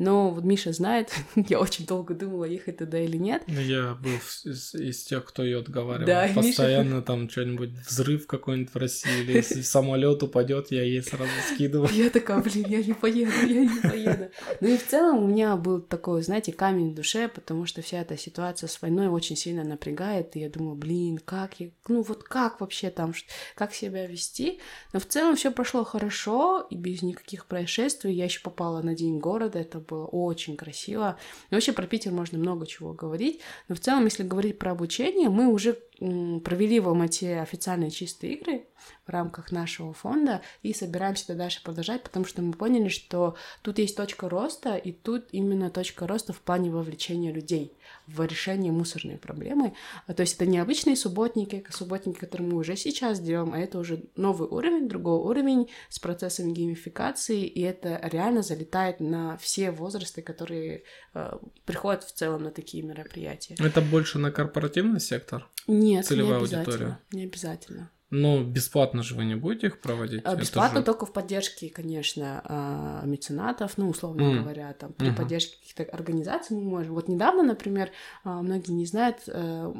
Но вот Миша знает, я очень долго думала, ехать туда или нет. Ну, я был из, из тех, кто ее отговаривал. Да, Постоянно Миша... там что-нибудь взрыв какой-нибудь в России, или если самолет упадет, я ей сразу скидываю. Я такая, блин, я не поеду, я не поеду. Ну и в целом у меня был такой, знаете, камень в душе, потому что вся эта ситуация с войной очень сильно напрягает, и я думаю, блин, как я, ну вот как вообще там, как себя вести? Но в целом все прошло хорошо, и без никаких происшествий. Я еще попала на День города, это было очень красиво. И вообще про Питер можно много чего говорить, но в целом, если говорить про обучение, мы уже провели в Алмате официальные чистые игры в рамках нашего фонда и собираемся это дальше продолжать, потому что мы поняли, что тут есть точка роста, и тут именно точка роста в плане вовлечения людей в решение мусорной проблемы. А, то есть это не обычные субботники, субботники, которые мы уже сейчас делаем, а это уже новый уровень, другой уровень с процессом геймификации, и это реально залетает на все возрасты, которые э, приходят в целом на такие мероприятия. Это больше на корпоративный сектор? Нет, Целевая не. Аудитория. Не обязательно. Но бесплатно же вы не будете их проводить? А, бесплатно же... только в поддержке, конечно, а, меценатов, ну, условно mm. говоря, там, при uh-huh. поддержке каких-то организаций мы можем. Вот недавно, например, а, многие не знают, э,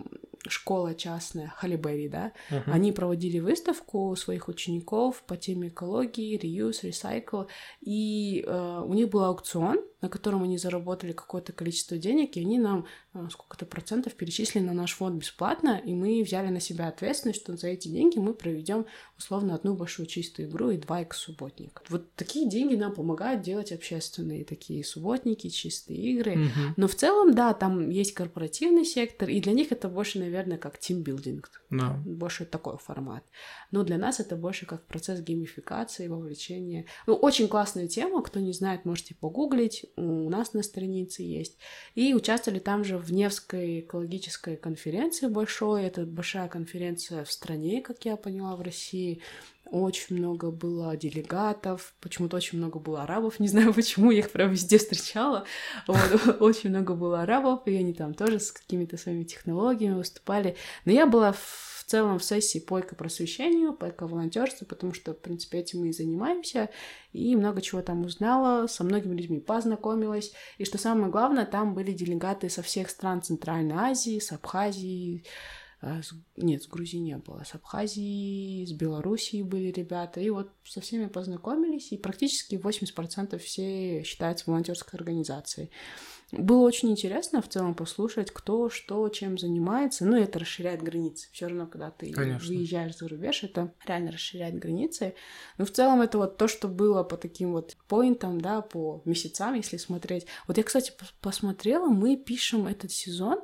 школа частная, Халибери, да, Мгм. они проводили выставку своих учеников по теме экологии, reuse, recycle, и э, у них был аукцион, на котором они заработали какое-то количество денег, и они нам э, сколько-то процентов перечислили на наш фонд бесплатно, и мы взяли на себя ответственность, что за эти деньги мы проведем условно одну большую чистую игру и два экс-субботника. Вот такие деньги нам помогают делать общественные такие субботники, чистые игры. Мгм. Но в целом, да, там есть корпоративный сектор, и для них это больше, наверное, как тимбилдинг. Да. Больше такой формат. Но для нас это больше как процесс геймификации, вовлечения. Ну, очень классная тема, кто не знает, можете погуглить, у нас на странице есть. И участвовали там же в Невской экологической конференции большой, это большая конференция в стране, как я поняла, в России. Очень много было делегатов, почему-то очень много было арабов, не знаю почему, я их прям везде встречала. Вот, очень много было арабов, и они там тоже с какими-то своими технологиями выступали. Но я была в целом в сессии по экопросвещению, по эко-волонтерству, потому что, в принципе, этим мы и занимаемся, и много чего там узнала, со многими людьми познакомилась, и что самое главное, там были делегаты со всех стран Центральной Азии, с Абхазии, а, с- нет, с Грузии не было, с Абхазии, с Белоруссии были ребята, и вот со всеми познакомились, и практически 80% все считаются волонтерской организацией. Было очень интересно в целом послушать, кто что, чем занимается. Ну, это расширяет границы. Все равно, когда ты Конечно. выезжаешь за рубеж, это реально расширяет границы. Но в целом это вот то, что было по таким вот поинтам, да, по месяцам, если смотреть. Вот я, кстати, пос- посмотрела, мы пишем этот сезон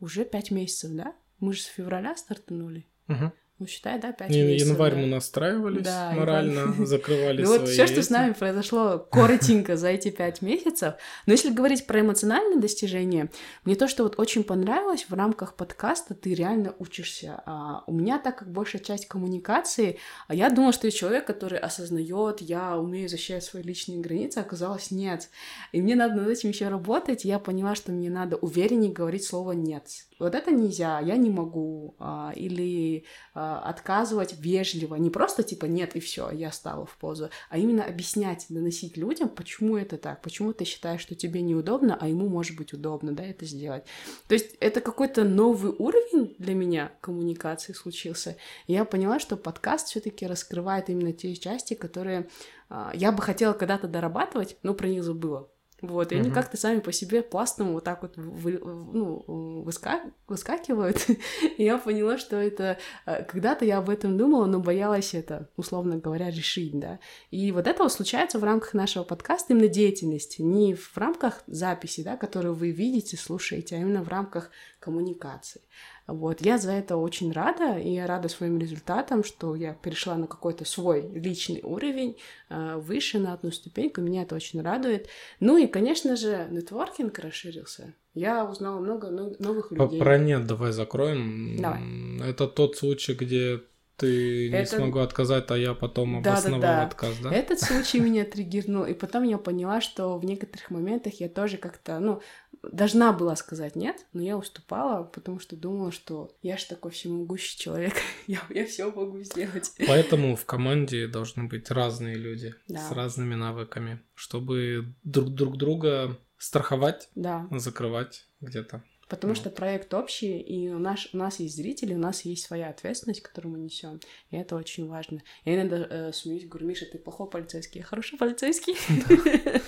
уже пять месяцев, да? Мы же с февраля стартанули. Мгм. Ну, считай, да, пять И месяцев. январь да. мы настраивались Да, морально, январь. закрывали Ну свои вот все, что с нами произошло коротенько за эти пять месяцев. Но если говорить про эмоциональные достижения, мне то, что вот очень понравилось в рамках подкаста, ты реально учишься. А у меня, так как большая часть коммуникации, а я думала, что я человек, который осознает, я умею защищать свои личные границы, а оказалось нет. И мне надо над этим еще работать. и Я поняла, что мне надо увереннее говорить слово нет. Вот это нельзя, я не могу. а, Или а, отказывать вежливо, не просто типа нет и все, я стала в позу, а именно объяснять, доносить людям, почему это так, почему ты считаешь, что тебе неудобно, а ему может быть удобно, да, это сделать. То есть это какой-то новый уровень для меня коммуникации случился. Я поняла, что подкаст все-таки раскрывает именно те части, которые а, я бы хотела когда-то дорабатывать, но про них забыла. Вот, и они Мгм. как-то сами по себе пластом вот так вот вы- ну, выска- выскакивают. И я поняла, что это... э, Когда-то я об этом думала, но боялась это, условно говоря, решить, да. И вот это вот случается в рамках нашего подкаста именно деятельности, не в рамках записи, да, которую вы видите, слушаете, а именно в рамках коммуникации. Вот, я за это очень рада, и я рада своим результатам, что я перешла на какой-то свой личный уровень, э, выше на одну ступеньку, меня это очень радует. Ну и, конечно же, нетворкинг расширился. Я узнала много но- новых людей. Про нет давай закроем. Давай. Это тот случай, где ты не Это- смогу отказать, а я потом обосновал Да-да-да. отказ, да? Этот случай меня триггернул, и потом я поняла, что в некоторых моментах я тоже как-то, ну, должна была сказать нет, но я уступала, потому что думала, что я ж такой всемогущий человек, я, я все могу сделать. Поэтому в команде должны быть разные люди Да. с разными навыками, чтобы друг друг друга страховать, Да, закрывать где-то. Потому что проект общий, и у нас, у нас есть зрители, у нас есть своя ответственность, которую мы несем, и это очень важно. Я иногда э, смеюсь, говорю, Миша, ты плохой полицейский, я хороший полицейский.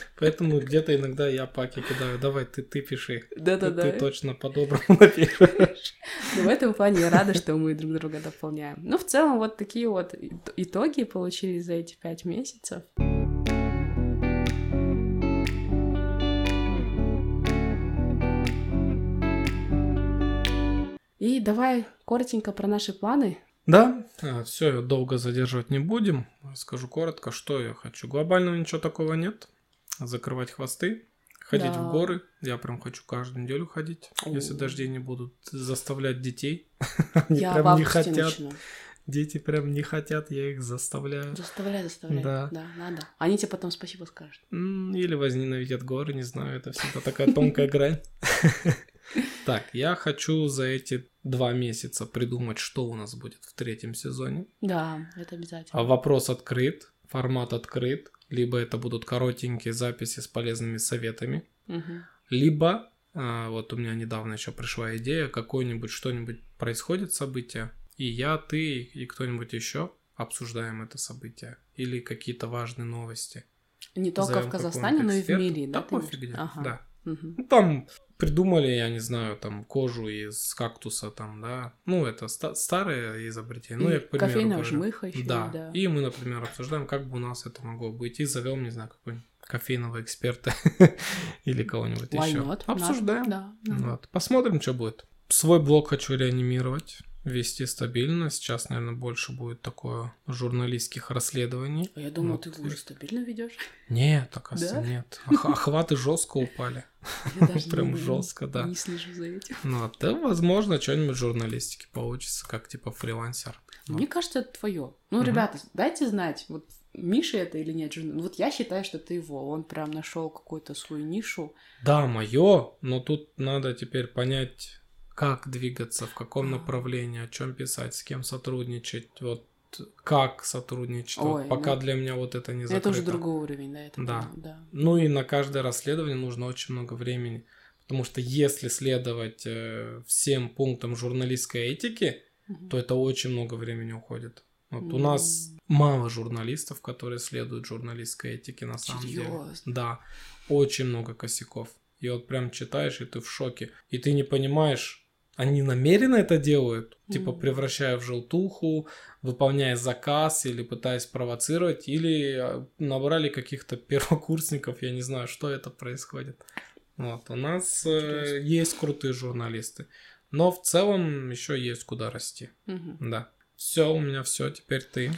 Поэтому где-то иногда я паки кидаю. Давай, ты, ты пиши. Да-да-да. ты точно по-доброму напишешь. Ну, в этом плане я рада, что мы друг друга дополняем. Ну, в целом, вот такие вот ит- итоги получились за эти пять месяцев. Давай коротенько про наши планы. Да, все, долго задерживать не будем. Скажу коротко, что я хочу. Глобального ничего такого нет. Закрывать хвосты, ходить Да. в горы. Я прям хочу каждую неделю ходить, если О. дожди не будут заставлять детей. Они я в прям не хотят. начну. Дети прям не хотят, я их заставляю. Заставляй, заставляй. Да. Да, надо. Они тебе потом спасибо скажут. Или возненавидят горы, не знаю, это всегда такая тонкая грань. Так, я хочу за эти два месяца придумать, что у нас будет в третьем сезоне. Да, это обязательно. А вопрос открыт, формат открыт, либо это будут коротенькие записи с полезными советами, Мгм. либо А, вот у меня недавно еще пришла идея, какое-нибудь что-нибудь происходит событие, и я, ты и кто-нибудь еще обсуждаем это событие или какие-то важные новости. Не только в Казахстане, но и в мире, да? Да пофиг где, ага. да. Угу. Ну, там придумали, я не знаю, там кожу из кактуса, там, да. Ну, это ста- старое изобретение. Ну, и я, к примеру, кофейная говорю. жмыха еще, да. да. И мы, например, обсуждаем, как бы у нас это могло быть. И зовем, не знаю, какой-нибудь кофейного эксперта или кого-нибудь еще. Обсуждаем. Да, да. Вот. Посмотрим, что будет. Свой блог хочу реанимировать вести стабильно. Сейчас, наверное, больше будет такое журналистских расследований. А я думал, вот. ты уже стабильно ведешь. Нет, оказывается, да? нет. Охваты жестко упали. Прям жестко, да. Не слежу за этим. Ну, да, возможно, что-нибудь журналистики получится, как типа фрилансер. Мне кажется, это твое. Ну, ребята, дайте знать, вот Миша это или нет? Ну, вот я считаю, что это его. Он прям нашел какую-то свою нишу. Да, мое, но тут надо теперь понять, как двигаться, в каком направлении, о чем писать, с кем сотрудничать, вот как сотрудничать. Ой, вот пока ну, для меня вот это не закрыто. Это уже другой уровень, да? Это да. да. Ну и на каждое расследование нужно очень много времени. Потому что если следовать э, всем пунктам журналистской этики, угу. то это очень много времени уходит. Вот mm. у нас мало журналистов, которые следуют журналистской этике на самом Серьезно? деле. Да, очень много косяков. И вот прям читаешь, и ты в шоке. И ты не понимаешь, они намеренно это делают, mm-hmm. типа превращая в желтуху, выполняя заказ или пытаясь провоцировать, или а, набрали каких-то первокурсников, я не знаю, что это происходит. Вот, у нас э, есть крутые журналисты, но в целом еще есть куда расти. Mm-hmm. Да. Все, у меня все, теперь ты.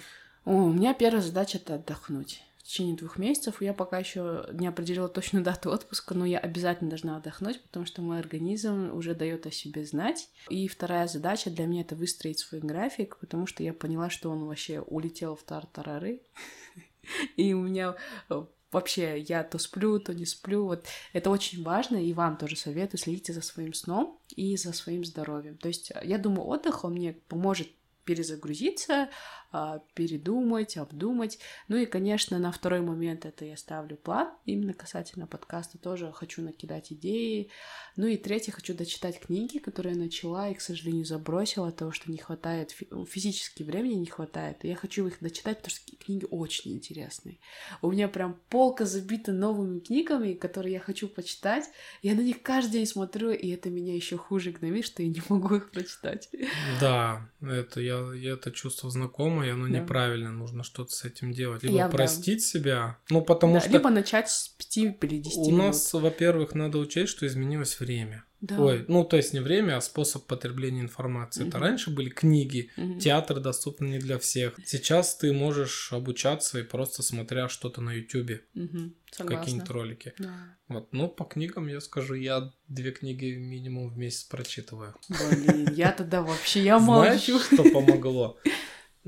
О, у меня первая задача это отдохнуть течение двух месяцев. Я пока еще не определила точную дату отпуска, но я обязательно должна отдохнуть, потому что мой организм уже дает о себе знать. И вторая задача для меня это выстроить свой график, потому что я поняла, что он вообще улетел в тартарары. И у меня э, вообще я то сплю, то не сплю. Вот это очень важно, и вам тоже советую, следите за своим сном и за своим здоровьем. То есть я думаю, отдых, он мне поможет перезагрузиться, а, передумать, обдумать. Ну и, конечно, на второй момент это я ставлю план, именно касательно подкаста тоже хочу накидать идеи. Ну и третье, хочу дочитать книги, которые я начала и, к сожалению, забросила, того, что не хватает, физически времени не хватает. И я хочу их дочитать, потому что книги очень интересные. У меня прям полка забита новыми книгами, которые я хочу почитать. Я на них каждый день смотрю, и это меня еще хуже гномит, что я не могу их прочитать. Да, это я, я это чувство знакомо и оно да. неправильно, нужно что-то с этим делать. Либо Я, простить да. себя, ну потому да, что... Либо начать с 5 или 10 У минут. нас, во-первых, надо учесть, что изменилось время. Да. Ой, ну то есть не время, а способ потребления информации. Угу. Это раньше были книги, угу. театр доступен не для всех. Сейчас ты можешь обучаться и просто смотря что-то на Ютубе, угу. какие-нибудь ролики. Да. Вот, ну по книгам я скажу, я две книги минимум в месяц прочитываю. Блин, я тогда вообще я молчу. Знаешь, что помогло?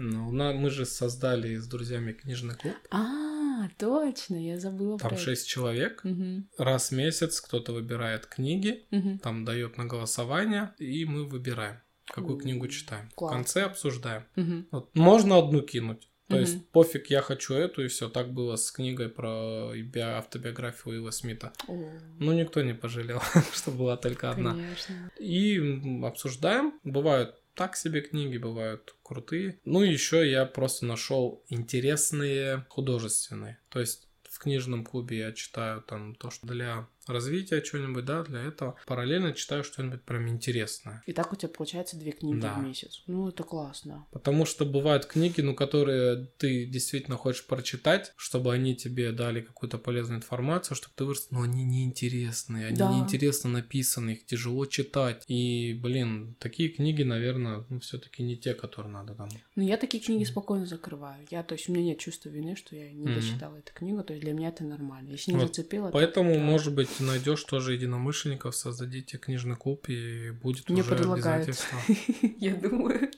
Ну, мы же создали с друзьями книжный клуб. А, точно, я забыла Там про шесть человек. Угу. Раз в месяц кто-то выбирает книги, угу. там дает на голосование, и мы выбираем, какую книгу читаем. Класс. В конце обсуждаем. Угу. Вот, можно одну кинуть. То угу. есть пофиг, я хочу эту, и все. Так было с книгой про автобиографию Уилла Смита. О. Ну, никто не пожалел, что была только одна. Конечно. И обсуждаем. Бывают так себе книги бывают крутые. Ну еще я просто нашел интересные художественные. То есть в книжном клубе я читаю там то, что для развития чего-нибудь, да, для этого. Параллельно читаю что-нибудь прям интересное. И так у тебя получается две книги да. в месяц. Ну, это классно. Потому что бывают книги, ну, которые ты действительно хочешь прочитать, чтобы они тебе дали какую-то полезную информацию, чтобы ты вырос, но они неинтересные, они да. неинтересно написаны, их тяжело читать. И, блин, такие книги, наверное, ну, все-таки не те, которые надо там. Ну, я такие книги спокойно закрываю. Я, то есть, у меня нет чувства вины, что я не mm-hmm. дочитала эту книгу, то есть для меня это нормально. Если не вот. зацепило, Поэтому, то, может быть, найдешь тоже единомышленников, создадите книжный клуб, и будет Мне уже предлагают. обязательство. Я думаю.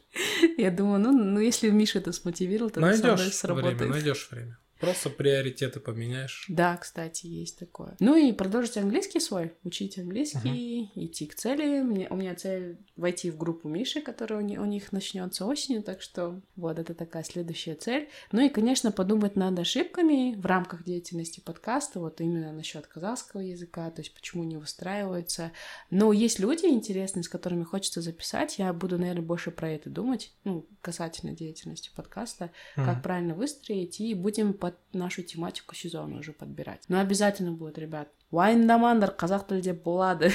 Я думаю, ну, ну если Миша это смотивировал, то найдешь время, найдешь время. Просто приоритеты поменяешь. Да, кстати, есть такое. Ну и продолжить английский свой, учить английский, угу. идти к цели. Мне, у меня цель войти в группу Миши, которая у, них, у них начнется осенью, так что вот это такая следующая цель. Ну и, конечно, подумать над ошибками в рамках деятельности подкаста, вот именно насчет казахского языка, то есть почему не выстраивается. Но есть люди интересные, с которыми хочется записать. Я буду, наверное, больше про это думать, ну, касательно деятельности подкаста, mm. как правильно выстроить, и будем под нашу тематику сезона уже подбирать. Но обязательно будет, ребят, уайындамаңдар қазақ тілде болады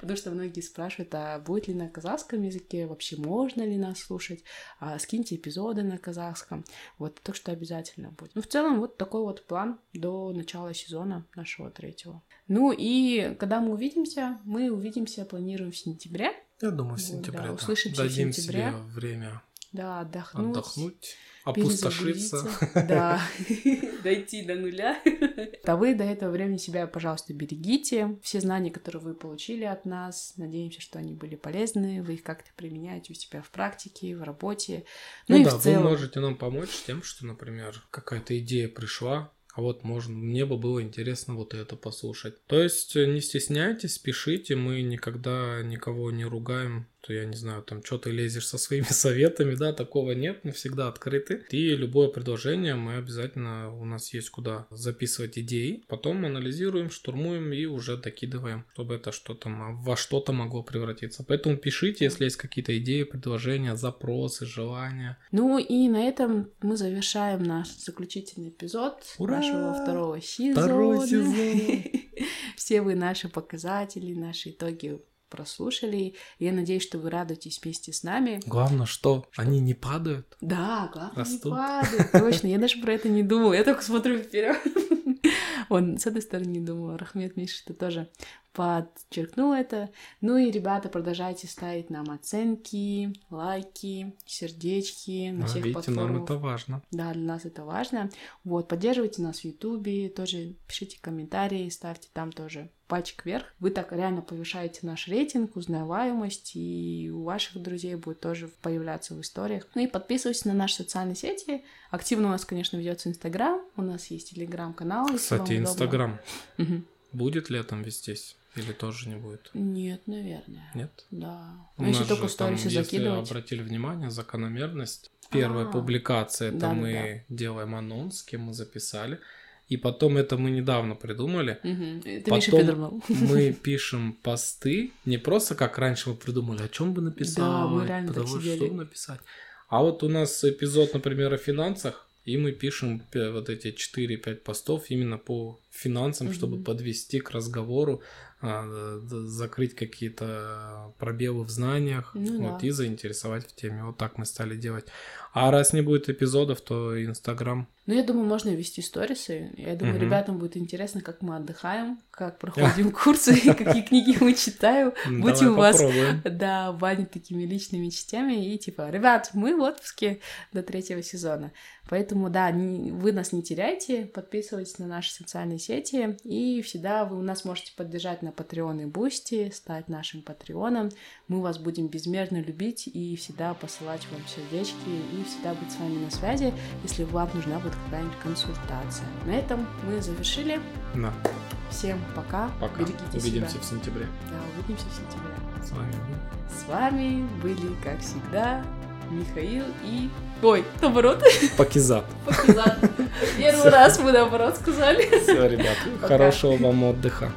потому что многие спрашивают а будет ли на казахском языке вообще можно ли нас слушать? А, скиньте эпизоды на казахском. Вот так что обязательно будет. Ну в целом вот такой вот план до начала сезона нашего третьего. Ну и когда мы увидимся мы увидимся планируем в сентябре. Я думаю в сентябре вот, да, услышимся Дадим в сентябре. себе время да отдохнуть. отдохнуть опустошиться. Да, дойти до нуля. А вы до этого времени себя, пожалуйста, берегите. Все знания, которые вы получили от нас, надеемся, что они были полезны, вы их как-то применяете у себя в практике, в работе. Ну, ну и да, в целом... вы можете нам помочь тем, что, например, какая-то идея пришла, а вот можно, мне бы было интересно вот это послушать. То есть не стесняйтесь, пишите, мы никогда никого не ругаем, то я не знаю, там, что ты лезешь со своими советами, да, такого нет, мы всегда открыты. И любое предложение мы обязательно, у нас есть куда записывать идеи, потом анализируем, штурмуем и уже докидываем, чтобы это что-то во что-то могло превратиться. Поэтому пишите, если есть какие-то идеи, предложения, запросы, желания. Ну и на этом мы завершаем наш заключительный эпизод Ура! нашего второго сезона. Второй сезон. Все вы наши показатели, наши итоги прослушали. Я надеюсь, что вы радуетесь вместе с нами. Главное, что, что? они не падают. Да, главное, Растут. не падают. Точно, я даже про это не думала. Я только смотрю вперед. Он с этой стороны не думала. Рахмет Миша, ты тоже подчеркнул это. Ну и, ребята, продолжайте ставить нам оценки, лайки, сердечки на всех видите, платформах. нам это важно. Да, для нас это важно. Вот, поддерживайте нас в Ютубе, тоже пишите комментарии, ставьте там тоже пальчик вверх. Вы так реально повышаете наш рейтинг, узнаваемость, и у ваших друзей будет тоже появляться в историях. Ну и подписывайтесь на наши социальные сети. Активно у нас, конечно, ведется Инстаграм, у нас есть Телеграм-канал. Кстати, Инстаграм. Будет летом вестись? Или тоже не будет? Нет, наверное. Нет? Да. У нас только сторисы закидывать. Если обратили внимание, закономерность. Первая А-а-а. публикация, это да, мы да. делаем анонс, с кем мы записали. И потом это мы недавно придумали. Угу. Это потом Миша мы пишем посты, не просто как раньше мы придумали, о чем бы написать, да, мы реально потому так что написать. А вот у нас эпизод, например, о финансах, и мы пишем вот эти 4-5 постов именно по финансам, угу. чтобы подвести к разговору, а, закрыть какие-то пробелы в знаниях ну, вот, да. и заинтересовать в теме. Вот так мы стали делать. А раз не будет эпизодов, то Инстаграм ну, я думаю, можно вести сторисы. Я думаю, угу. ребятам будет интересно, как мы отдыхаем, как проходим курсы, какие книги мы читаем. Будем у вас, да, банить такими личными частями. И типа, ребят, мы в отпуске до третьего сезона. Поэтому, да, вы нас не теряйте, подписывайтесь на наши социальные сети. И всегда вы у нас можете поддержать на Patreon и Boosty, стать нашим патреоном. Мы вас будем безмерно любить и всегда посылать вам сердечки и всегда быть с вами на связи, если вам нужна будет какая-нибудь консультация. На этом мы завершили. Да. Всем пока. Пока. Берегите увидимся себя. в сентябре. Да, увидимся в сентябре. С вами С вами были, как всегда, Михаил и... Ой, наоборот. Пакизат. Пакизат. Первый раз мы наоборот сказали. Все, ребят, хорошего вам отдыха.